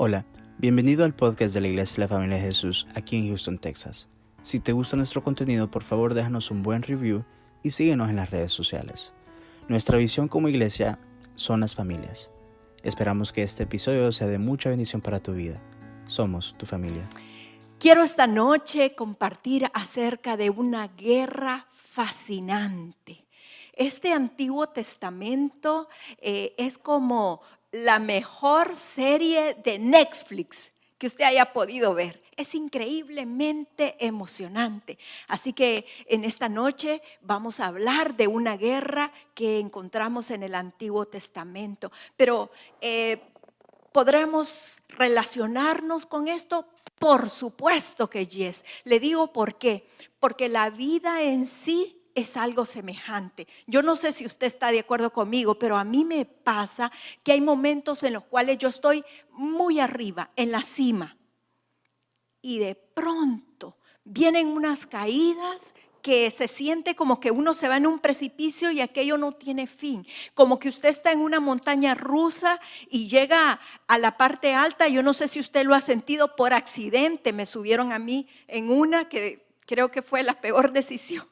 Hola, bienvenido al podcast de la Iglesia de la Familia de Jesús aquí en Houston, Texas. Si te gusta nuestro contenido, por favor déjanos un buen review y síguenos en las redes sociales. Nuestra visión como iglesia son las familias. Esperamos que este episodio sea de mucha bendición para tu vida. Somos tu familia. Quiero esta noche compartir acerca de una guerra fascinante. Este Antiguo Testamento eh, es como la mejor serie de Netflix que usted haya podido ver. Es increíblemente emocionante. Así que en esta noche vamos a hablar de una guerra que encontramos en el Antiguo Testamento. Pero eh, ¿podremos relacionarnos con esto? Por supuesto que yes. Le digo por qué. Porque la vida en sí es algo semejante. Yo no sé si usted está de acuerdo conmigo, pero a mí me pasa que hay momentos en los cuales yo estoy muy arriba, en la cima, y de pronto vienen unas caídas que se siente como que uno se va en un precipicio y aquello no tiene fin, como que usted está en una montaña rusa y llega a la parte alta, yo no sé si usted lo ha sentido por accidente, me subieron a mí en una que creo que fue la peor decisión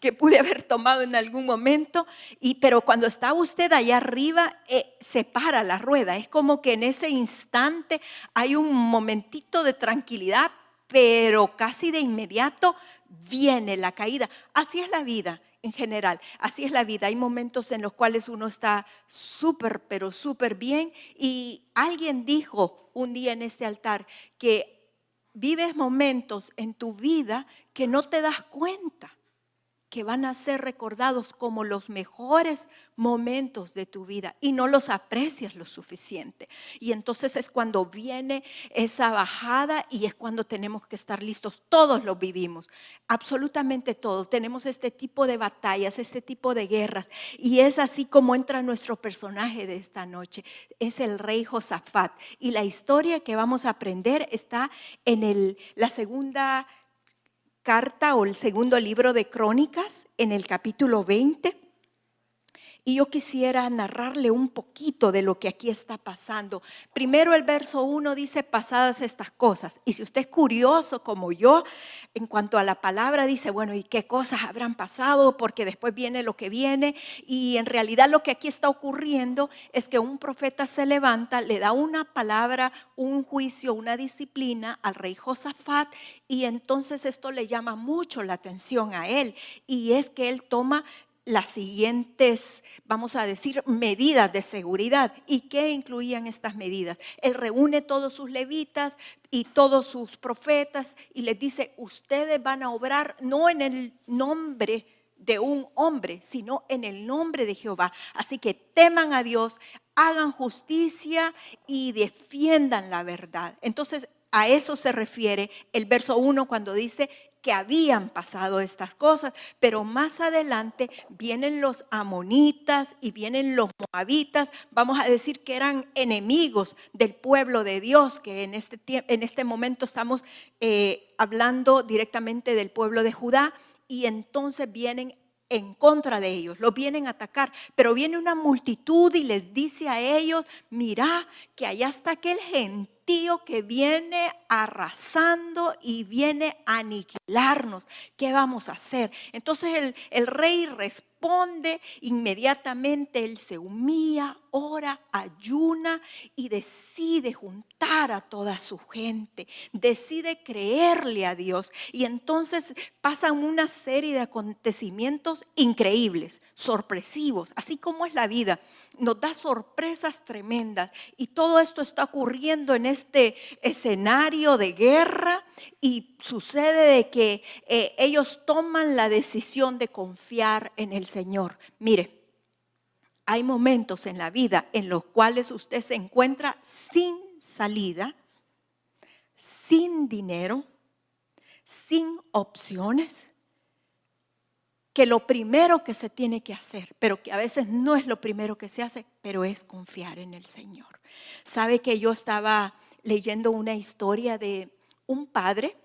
que pude haber tomado en algún momento, y, pero cuando está usted allá arriba, eh, se para la rueda. Es como que en ese instante hay un momentito de tranquilidad, pero casi de inmediato viene la caída. Así es la vida en general, así es la vida. Hay momentos en los cuales uno está súper, pero súper bien. Y alguien dijo un día en este altar que vives momentos en tu vida que no te das cuenta que van a ser recordados como los mejores momentos de tu vida y no los aprecias lo suficiente. Y entonces es cuando viene esa bajada y es cuando tenemos que estar listos. Todos lo vivimos, absolutamente todos. Tenemos este tipo de batallas, este tipo de guerras. Y es así como entra nuestro personaje de esta noche. Es el rey Josafat. Y la historia que vamos a aprender está en el, la segunda carta o el segundo libro de Crónicas en el capítulo 20. Y yo quisiera narrarle un poquito de lo que aquí está pasando. Primero el verso 1 dice pasadas estas cosas. Y si usted es curioso como yo, en cuanto a la palabra, dice, bueno, ¿y qué cosas habrán pasado? Porque después viene lo que viene. Y en realidad lo que aquí está ocurriendo es que un profeta se levanta, le da una palabra, un juicio, una disciplina al rey Josafat. Y entonces esto le llama mucho la atención a él. Y es que él toma las siguientes, vamos a decir, medidas de seguridad. ¿Y qué incluían estas medidas? Él reúne todos sus levitas y todos sus profetas y les dice, ustedes van a obrar no en el nombre de un hombre, sino en el nombre de Jehová. Así que teman a Dios, hagan justicia y defiendan la verdad. Entonces, a eso se refiere el verso 1 cuando dice que habían pasado estas cosas, pero más adelante vienen los amonitas y vienen los moabitas, vamos a decir que eran enemigos del pueblo de Dios, que en este, en este momento estamos eh, hablando directamente del pueblo de Judá, y entonces vienen en contra de ellos, los vienen a atacar, pero viene una multitud y les dice a ellos, mira que allá está aquel gentil que viene arrasando y viene a aniquilarnos. ¿Qué vamos a hacer? Entonces el, el rey responde inmediatamente, él se humilla, ora, ayuna y decide juntar a toda su gente, decide creerle a Dios. Y entonces pasan una serie de acontecimientos increíbles, sorpresivos, así como es la vida nos da sorpresas tremendas. Y todo esto está ocurriendo en este escenario de guerra y sucede de que eh, ellos toman la decisión de confiar en el Señor. Mire, hay momentos en la vida en los cuales usted se encuentra sin salida, sin dinero, sin opciones que lo primero que se tiene que hacer, pero que a veces no es lo primero que se hace, pero es confiar en el Señor. Sabe que yo estaba leyendo una historia de un padre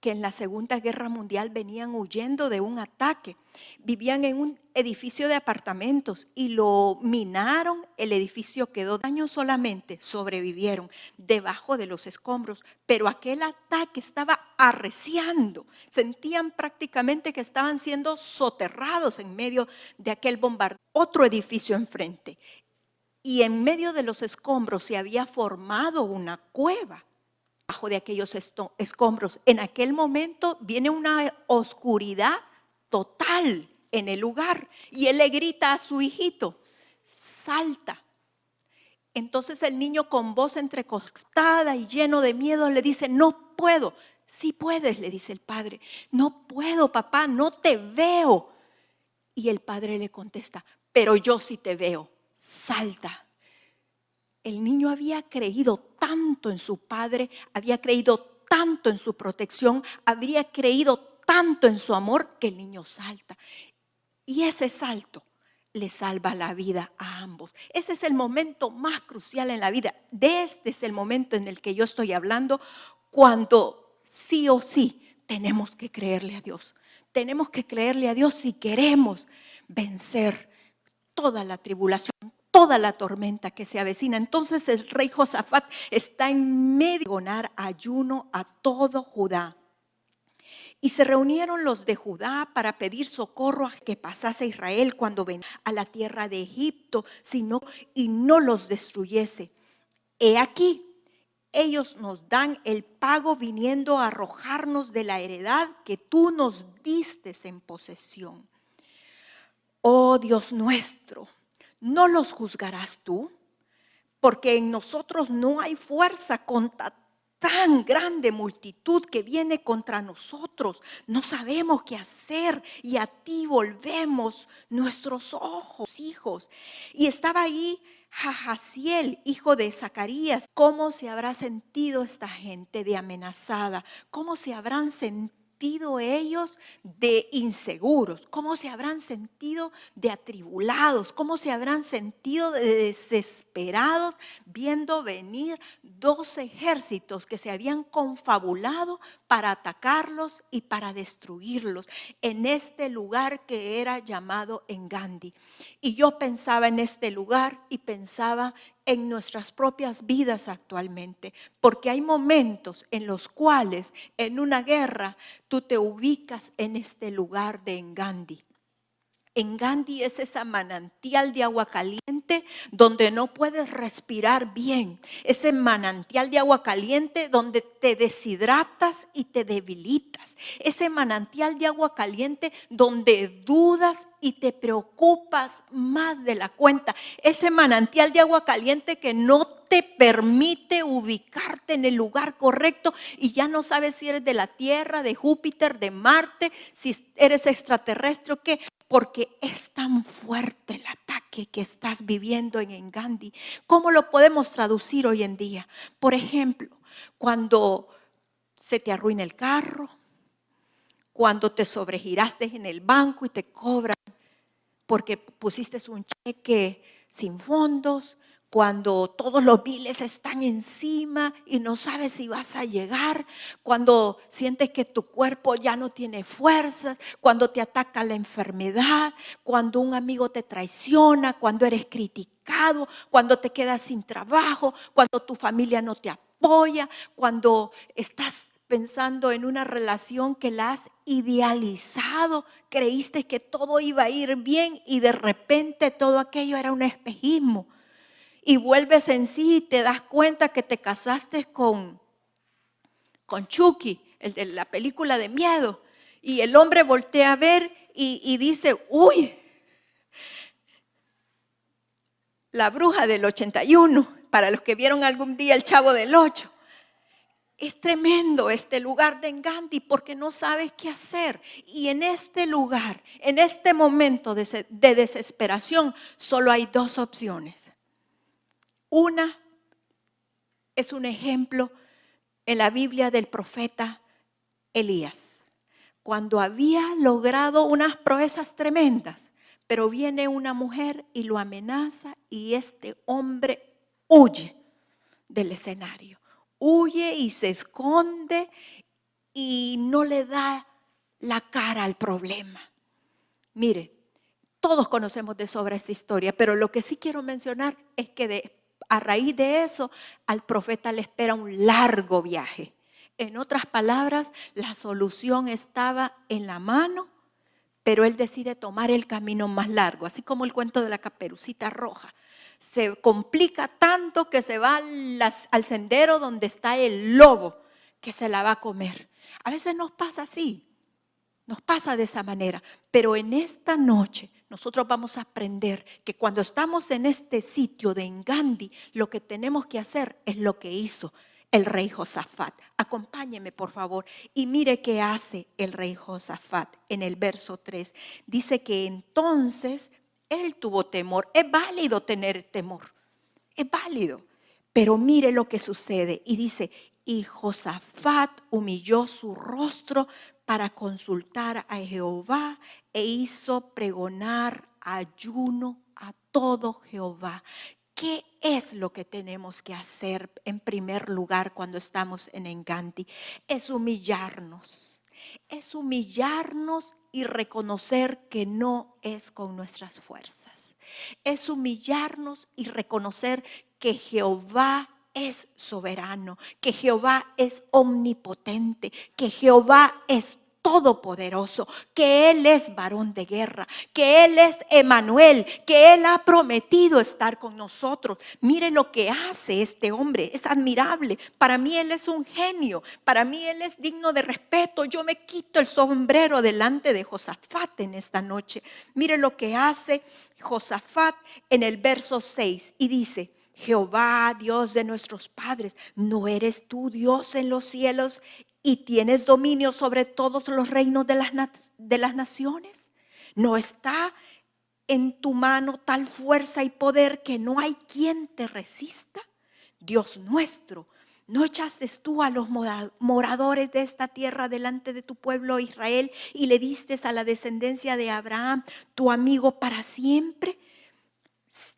que en la Segunda Guerra Mundial venían huyendo de un ataque. Vivían en un edificio de apartamentos y lo minaron, el edificio quedó daño solamente, sobrevivieron debajo de los escombros, pero aquel ataque estaba arreciando, sentían prácticamente que estaban siendo soterrados en medio de aquel bombardeo. Otro edificio enfrente y en medio de los escombros se había formado una cueva bajo de aquellos escombros. En aquel momento viene una oscuridad total en el lugar y él le grita a su hijito, salta. Entonces el niño con voz entrecortada y lleno de miedo le dice, no puedo. Sí puedes, le dice el padre. No puedo, papá, no te veo. Y el padre le contesta, pero yo sí te veo, salta el niño había creído tanto en su padre, había creído tanto en su protección, habría creído tanto en su amor que el niño salta. Y ese salto le salva la vida a ambos. Ese es el momento más crucial en la vida. Este es el momento en el que yo estoy hablando cuando sí o sí tenemos que creerle a Dios. Tenemos que creerle a Dios si queremos vencer toda la tribulación, toda la tormenta que se avecina. Entonces el rey Josafat está en medio de ayuno a todo Judá. Y se reunieron los de Judá para pedir socorro a que pasase Israel cuando ven a la tierra de Egipto, sino y no los destruyese. He aquí, ellos nos dan el pago viniendo a arrojarnos de la heredad que tú nos vistes en posesión. Oh Dios nuestro, ¿no los juzgarás tú? Porque en nosotros no hay fuerza contra tan grande multitud que viene contra nosotros. No sabemos qué hacer y a ti volvemos nuestros ojos, hijos. Y estaba ahí Jajaziel, hijo de Zacarías. ¿Cómo se habrá sentido esta gente de amenazada? ¿Cómo se habrán sentido? Ellos de inseguros? ¿Cómo se habrán sentido de atribulados? ¿Cómo se habrán sentido de desesperados viendo venir dos ejércitos que se habían confabulado para atacarlos y para destruirlos en este lugar que era llamado Engandi? Y yo pensaba en este lugar y pensaba en nuestras propias vidas actualmente, porque hay momentos en los cuales en una guerra tú te ubicas en este lugar de Engandi. En Gandhi es esa manantial de agua caliente donde no puedes respirar bien. Ese manantial de agua caliente donde te deshidratas y te debilitas. Ese manantial de agua caliente donde dudas y te preocupas más de la cuenta. Ese manantial de agua caliente que no te permite ubicarte en el lugar correcto y ya no sabes si eres de la Tierra, de Júpiter, de Marte, si eres extraterrestre o qué porque es tan fuerte el ataque que estás viviendo en Engandi. ¿Cómo lo podemos traducir hoy en día? Por ejemplo, cuando se te arruina el carro, cuando te sobregiraste en el banco y te cobran porque pusiste un cheque sin fondos, cuando todos los viles están encima y no sabes si vas a llegar, cuando sientes que tu cuerpo ya no tiene fuerzas, cuando te ataca la enfermedad, cuando un amigo te traiciona, cuando eres criticado, cuando te quedas sin trabajo, cuando tu familia no te apoya, cuando estás pensando en una relación que la has idealizado, creíste que todo iba a ir bien y de repente todo aquello era un espejismo y vuelves en sí y te das cuenta que te casaste con, con Chucky, el de la película de miedo. Y el hombre voltea a ver y, dice, uy, la bruja del 81, para los que vieron algún día el chavo del 8. Es tremendo este lugar de Engandi porque no sabes qué hacer. Y en este lugar, en este momento de desesperación, solo hay dos opciones. Una es un ejemplo en la Biblia del profeta Elías, cuando había logrado unas proezas tremendas, pero viene una mujer y lo amenaza y este hombre huye del escenario, huye y se esconde y no le da la cara al problema. Mire, todos conocemos de sobra esta historia, pero lo que sí quiero mencionar es que de, a raíz de eso al profeta le espera un largo viaje. En otras palabras, la solución estaba en la mano, pero él decide tomar el camino más largo, así como el cuento de la caperucita roja. Se complica tanto que se va al sendero donde está el lobo que se la va a comer. A veces nos pasa así, nos pasa de esa manera, pero en esta noche nosotros vamos a aprender que cuando estamos en este sitio de Engandi, lo que tenemos que hacer es lo que hizo el rey Josafat. Acompáñeme, por favor, y mire qué hace el rey Josafat en el verso 3. Dice que entonces él tuvo temor. Es válido tener temor, es válido. Pero mire lo que sucede y dice, y Josafat humilló su rostro para consultar a Jehová e hizo pregonar ayuno a todo Jehová. ¿Qué es lo que tenemos que hacer en primer lugar cuando estamos en Enganti? Es humillarnos. Es humillarnos y reconocer que no es con nuestras fuerzas. Es humillarnos y reconocer que Jehová es soberano, que Jehová es omnipotente, que Jehová es todopoderoso, que Él es varón de guerra, que Él es Emanuel, que Él ha prometido estar con nosotros. Mire lo que hace este hombre, es admirable. Para mí Él es un genio, para mí Él es digno de respeto. Yo me quito el sombrero delante de Josafat en esta noche. Mire lo que hace Josafat en el verso 6 y dice, Jehová, Dios de nuestros padres, ¿no eres tú Dios en los cielos y tienes dominio sobre todos los reinos de las, naciones? ¿No está en tu mano tal fuerza y poder que no hay quien te resista? Dios nuestro, ¿no echaste tú a los moradores de esta tierra delante de tu pueblo Israel y le diste a la descendencia de Abraham, tu amigo, para siempre?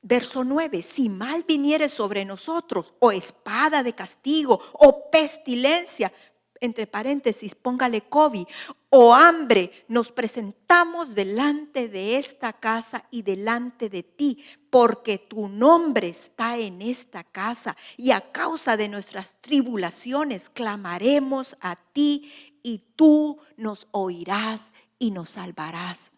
Verso 9, si mal viniere sobre nosotros, o espada de castigo, o pestilencia, entre paréntesis, póngale COVID, o hambre, nos presentamos delante de esta casa y delante de ti, porque tu nombre está en esta casa, y a causa de nuestras tribulaciones clamaremos a ti, y tú nos oirás y nos salvarás.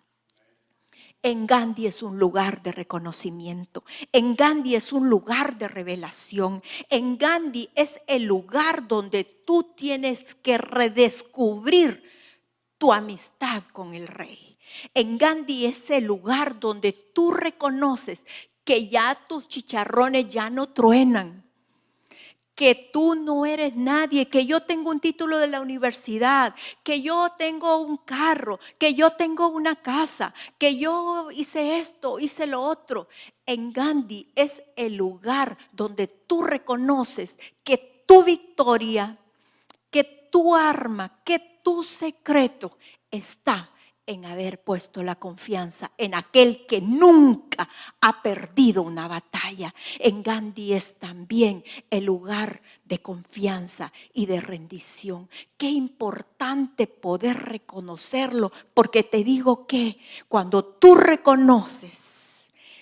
En Gandhi es un lugar de reconocimiento. En Gandhi es un lugar de revelación. En Gandhi es el lugar donde tú tienes que redescubrir tu amistad con el rey. En Gandhi es el lugar donde tú reconoces que ya tus chicharrones ya no truenan, que tú no eres nadie, que yo tengo un título de la universidad, que yo tengo un carro, que yo tengo una casa, que yo hice esto, hice lo otro. En Gandhi es el lugar donde tú reconoces que tu victoria, que tu arma, que tu secreto está en haber puesto la confianza en aquel que nunca ha perdido una batalla. En Gandhi es también el lugar de confianza y de rendición. Qué importante poder reconocerlo, porque te digo que cuando tú reconoces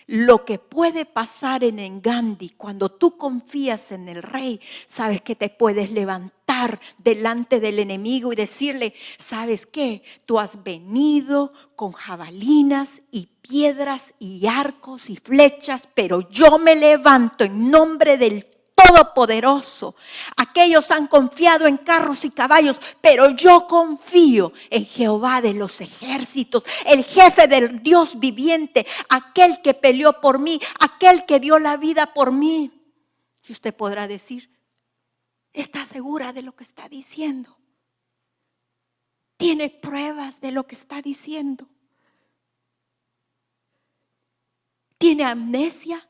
lo que puede pasar en Engandi cuando tú confías en el rey, sabes que te puedes levantar delante del enemigo y decirle, ¿sabes qué? Tú has venido con jabalinas y piedras y arcos y flechas, pero yo me levanto en nombre del todopoderoso. Aquellos han confiado en carros y caballos, pero yo confío en Jehová de los ejércitos, el jefe del Dios viviente, aquel que peleó por mí, aquel que dio la vida por mí. Y usted podrá decir, ¿está segura de lo que está diciendo? ¿Tiene pruebas de lo que está diciendo? ¿Tiene amnesia?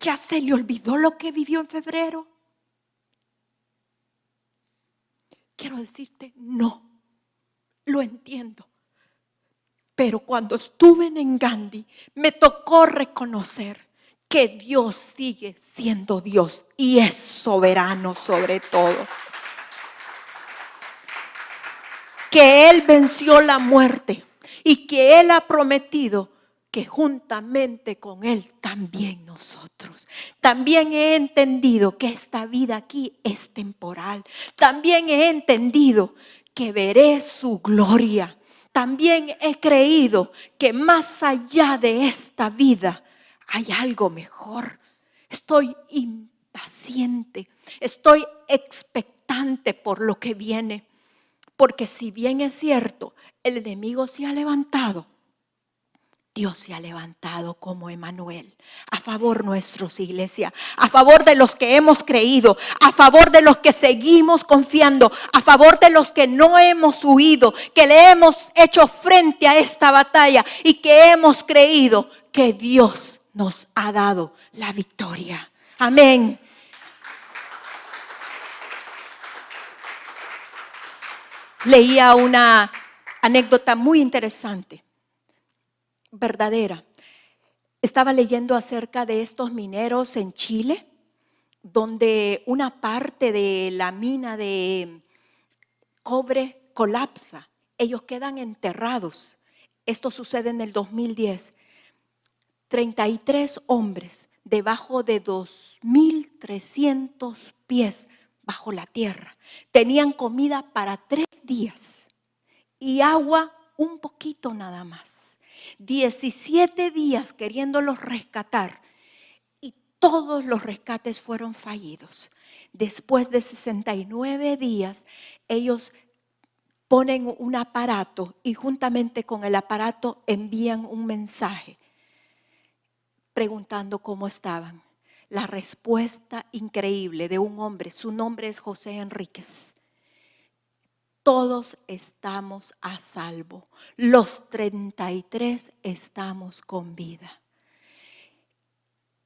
¿Ya se le olvidó lo que vivió en febrero? Quiero decirte, no, lo entiendo. Pero cuando estuve en Gandhi, me tocó reconocer que Dios sigue siendo Dios y es soberano sobre todo. que Él venció la muerte y que Él ha prometido que juntamente con Él también nosotros. También he entendido que esta vida aquí es temporal. También he entendido que veré su gloria. También he creído que más allá de esta vida hay algo mejor. Estoy impaciente, estoy expectante por lo que viene. Porque si bien es cierto, el enemigo se ha levantado, Dios se ha levantado como Emanuel, a favor nuestros, iglesia, a favor de los que hemos creído, a favor de los que seguimos confiando, a favor de los que no hemos huido, que le hemos hecho frente a esta batalla y que hemos creído que Dios nos ha dado la victoria. Amén. Leía una anécdota muy interesante verdadera. Estaba leyendo acerca de estos mineros en Chile, donde una parte de la mina de cobre colapsa. Ellos quedan enterrados. Esto sucede en el 2010. 33 hombres debajo de 2.300 pies bajo la tierra. Tenían comida para tres días y agua un poquito nada más. 17 días queriéndolos rescatar y todos los rescates fueron fallidos. Después de 69 días, ellos ponen un aparato y juntamente con el aparato envían un mensaje preguntando cómo estaban. La respuesta increíble de un hombre, su nombre es José Enríquez todos estamos a salvo. Los 33 estamos con vida.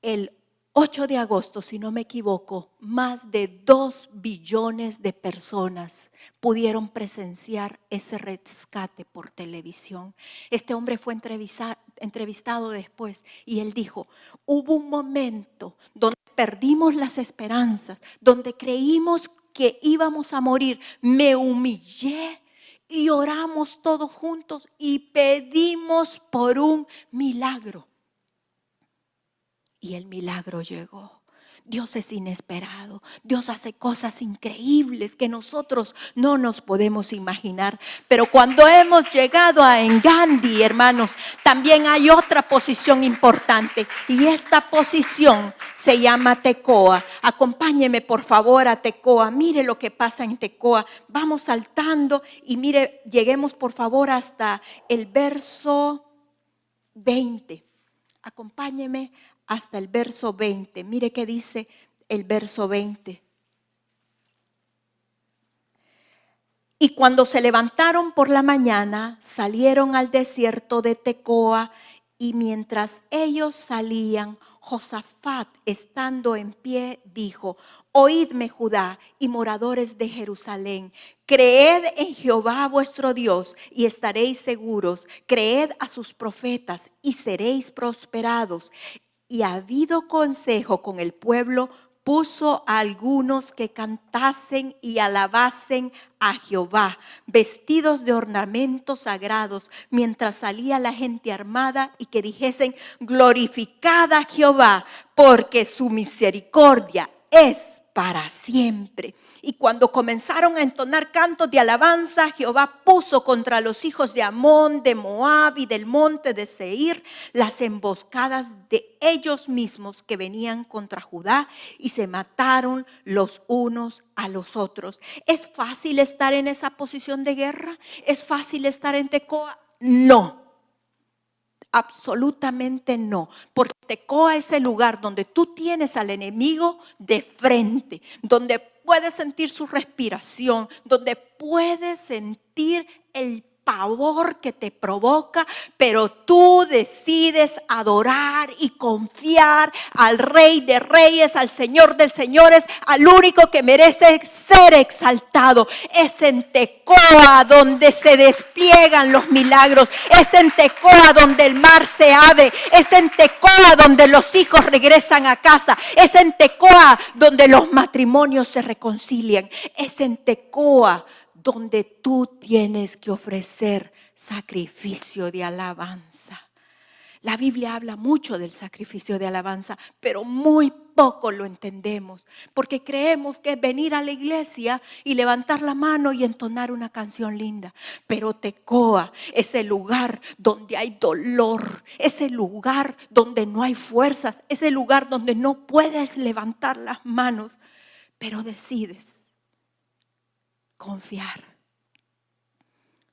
El 8 de agosto, si no me equivoco, más de 2 billones de personas pudieron presenciar ese rescate por televisión. Este hombre fue entrevistado después y él dijo, hubo un momento donde perdimos las esperanzas, donde creímos que íbamos a morir, me humillé y oramos todos juntos y pedimos por un milagro. Y el milagro llegó. Dios es inesperado. Dios hace cosas increíbles que nosotros no nos podemos imaginar. Pero cuando hemos llegado a Engandi, hermanos, también hay otra posición importante. Y esta posición se llama Tecoa. Acompáñeme por favor a Tecoa. Mire lo que pasa en Tecoa. Vamos saltando y mire, lleguemos por favor hasta el verso 20. Acompáñeme hasta el verso 20. Mire qué dice el verso 20. Y cuando se levantaron por la mañana, salieron al desierto de Tecoa y mientras ellos salían, Josafat, estando en pie, dijo, Oídme Judá y moradores de Jerusalén, creed en Jehová vuestro Dios y estaréis seguros, creed a sus profetas y seréis prosperados y habido consejo con el pueblo, puso a algunos que cantasen y alabasen a Jehová, vestidos de ornamentos sagrados, mientras salía la gente armada y que dijesen, glorificada Jehová, porque su misericordia es para siempre. Y cuando comenzaron a entonar cantos de alabanza, Jehová puso contra los hijos de Amón, de Moab y del monte de Seir las emboscadas de ellos mismos que venían contra Judá y se mataron los unos a los otros. ¿Es fácil estar en esa posición de guerra? ¿Es fácil estar en Tecoa? No. Absolutamente no, porque Tecoa es el lugar donde tú tienes al enemigo de frente, donde puedes sentir su respiración, donde puedes sentir el pavor que te provoca, pero tú decides adorar y confiar al Rey de Reyes, al Señor de Señores, al único que merece ser exaltado. Es en Tecoa donde se despliegan los milagros, es en Tecoa donde el mar se abre, es en Tecoa donde los hijos regresan a casa, es en Tecoa donde los matrimonios se reconcilian, es en Tecoa donde tú tienes que ofrecer sacrificio de alabanza. La Biblia habla mucho del sacrificio de alabanza, pero muy poco lo entendemos, porque creemos que es venir a la iglesia y levantar la mano y entonar una canción linda. Pero Tecoa es el lugar donde hay dolor, es el lugar donde no hay fuerzas, es el lugar donde no puedes levantar las manos, pero decides confiar,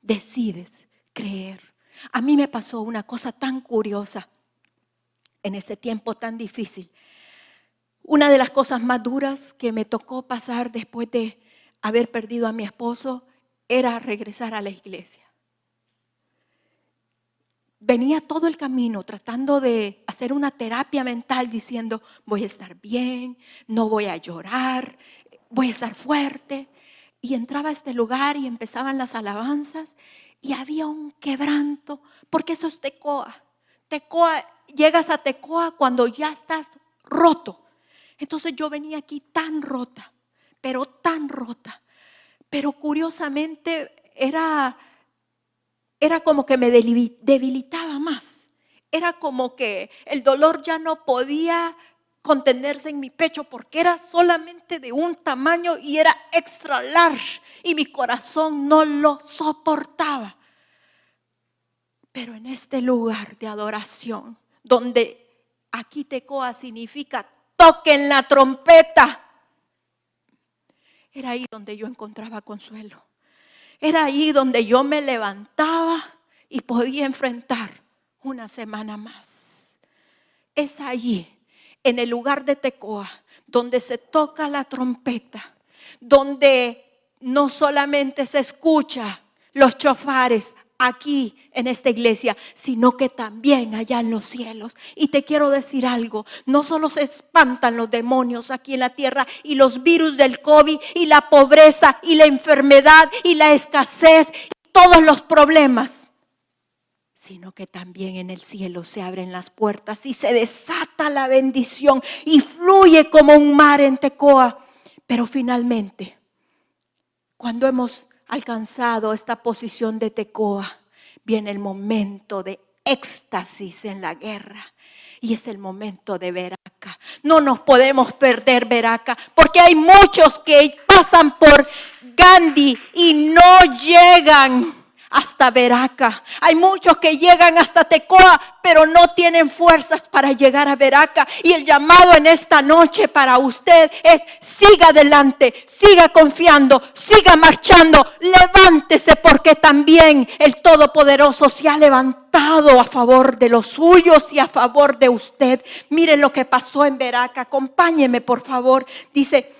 decides creer. A mí me pasó una cosa tan curiosa en este tiempo tan difícil. Una de las cosas más duras que me tocó pasar después de haber perdido a mi esposo era regresar a la iglesia. Venía todo el camino tratando de hacer una terapia mental diciendo, voy a estar bien, no voy a llorar, voy a estar fuerte. Y entraba a este lugar y empezaban las alabanzas y había un quebranto, porque eso es Tecoa. Tecoa, llegas a Tecoa cuando ya estás roto. Entonces yo venía aquí tan rota, pero tan rota. Pero curiosamente era, era como que me debilitaba más. Era como que el dolor ya no podía contenerse en mi pecho porque era solamente de un tamaño y era extra large y mi corazón no lo soportaba. Pero en este lugar de adoración, donde aquí tecoa significa toquen la trompeta, era ahí donde yo encontraba consuelo. Era ahí donde yo me levantaba y podía enfrentar una semana más. Es allí en el lugar de Tecoa, donde se toca la trompeta, donde no solamente se escucha los chofares aquí en esta iglesia, sino que también allá en los cielos. Y te quiero decir algo, no solo se espantan los demonios aquí en la tierra y los virus del COVID y la pobreza y la enfermedad y la escasez y todos los problemas sino que también en el cielo se abren las puertas y se desata la bendición y fluye como un mar en Tecoa. Pero finalmente, cuando hemos alcanzado esta posición de Tecoa, viene el momento de éxtasis en la guerra. Y es el momento de Veraca. No nos podemos perder Veraca, porque hay muchos que pasan por Gandhi y no llegan hasta Veraca. Hay muchos que llegan hasta Tecoa, pero no tienen fuerzas para llegar a Veraca. Y el llamado en esta noche para usted es siga adelante, siga confiando, siga marchando, levántese porque también el Todopoderoso se ha levantado a favor de los suyos y a favor de usted. Mire lo que pasó en Veraca, acompáñeme por favor. Dice,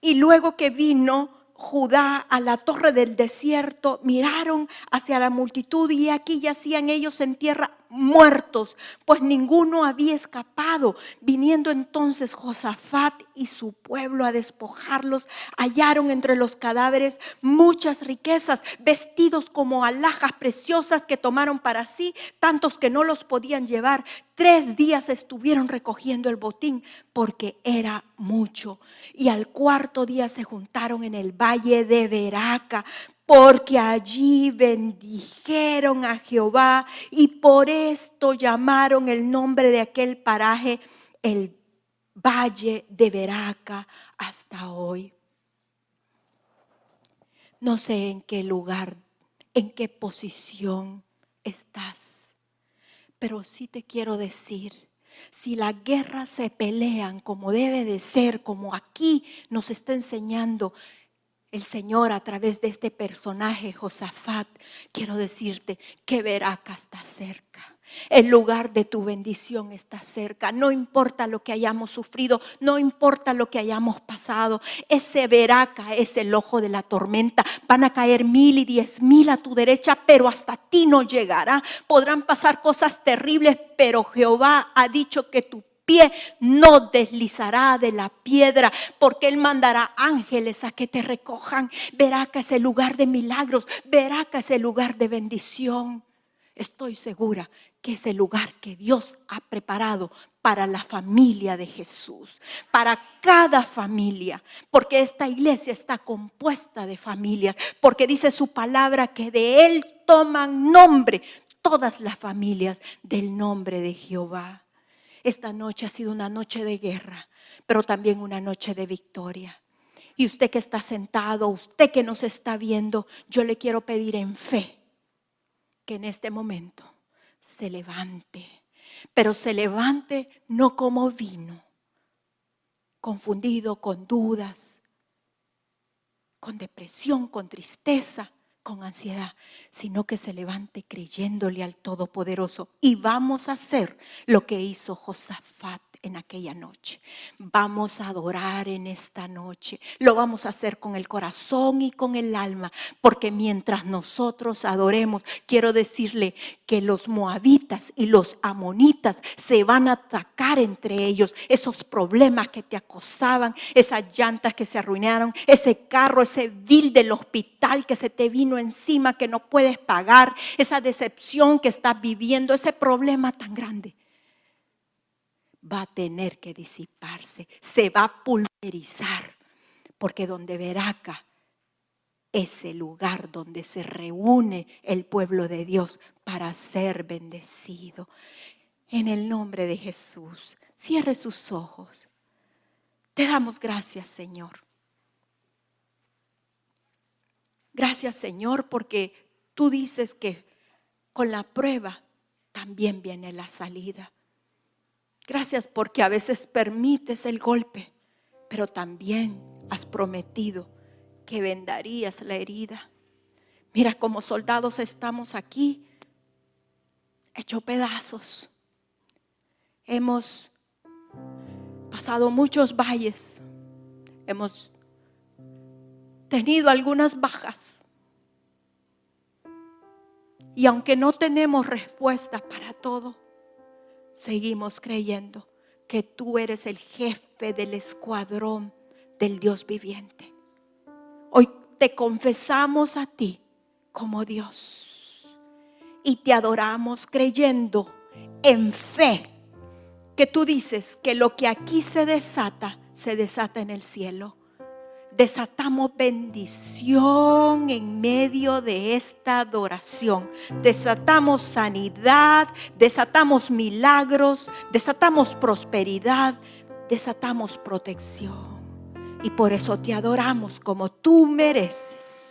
y luego que vino Judá a la torre del desierto, miraron hacia la multitud y aquí yacían ellos en tierra muertos, pues ninguno había escapado. Viniendo entonces Josafat y su pueblo a despojarlos, hallaron entre los cadáveres muchas riquezas, vestidos como alhajas preciosas que tomaron para sí, tantos que no los podían llevar. Tres días estuvieron recogiendo el botín porque era mucho. Y al cuarto día se juntaron en el valle de Veraca porque allí bendijeron a Jehová y por esto llamaron el nombre de aquel paraje el Valle de Veraca hasta hoy. No sé en qué lugar, en qué posición estás, pero sí te quiero decir, si las guerras se pelean como debe de ser, como aquí nos está enseñando el Señor a través de este personaje, Josafat, quiero decirte que Veraca está cerca. El lugar de tu bendición está cerca. No importa lo que hayamos sufrido, no importa lo que hayamos pasado. Ese Veraca es el ojo de la tormenta. Van a caer mil y diez mil a tu derecha, pero hasta ti no llegará. Podrán pasar cosas terribles, pero Jehová ha dicho que tu pie no deslizará de la piedra, porque Él mandará ángeles a que te recojan. Verá que es el lugar de milagros, verá que es el lugar de bendición. Estoy segura que es el lugar que Dios ha preparado para la familia de Jesús, para cada familia, porque esta iglesia está compuesta de familias, porque dice su palabra que de Él toman nombre todas las familias del nombre de Jehová. Esta noche ha sido una noche de guerra, pero también una noche de victoria. Y usted que está sentado, usted que nos está viendo, yo le quiero pedir en fe que en este momento se levante, pero se levante no como vino, confundido con dudas, con depresión, con tristeza, con ansiedad, sino que se levante creyéndole al Todopoderoso. Y vamos a hacer lo que hizo Josafat en aquella noche. Vamos a adorar en esta noche. Lo vamos a hacer con el corazón y con el alma, porque mientras nosotros adoremos, quiero decirle que los moabitas y los amonitas se van a atacar entre ellos. Esos problemas que te acosaban, esas llantas que se arruinaron, ese carro, ese vil del hospital que se te vino encima que no puedes pagar, esa decepción que estás viviendo, ese problema tan grande va a tener que disiparse, se va a pulverizar, porque donde Veraca es el lugar donde se reúne el pueblo de Dios para ser bendecido. En el nombre de Jesús, cierre sus ojos. Te damos gracias, Señor. Gracias, Señor, porque tú dices que con la prueba también viene la salida. Gracias porque a veces permites el golpe, pero también has prometido que vendarías la herida. Mira, como soldados estamos aquí, hecho pedazos. Hemos pasado muchos valles, hemos tenido algunas bajas. Y aunque no tenemos respuesta para todo, seguimos creyendo que tú eres el jefe del escuadrón del Dios viviente. Hoy te confesamos a ti como Dios y te adoramos creyendo en fe que tú dices que lo que aquí se desata, se desata en el cielo desatamos bendición en medio de esta adoración. Desatamos sanidad, desatamos milagros, desatamos prosperidad, desatamos protección. Y por eso te adoramos como tú mereces.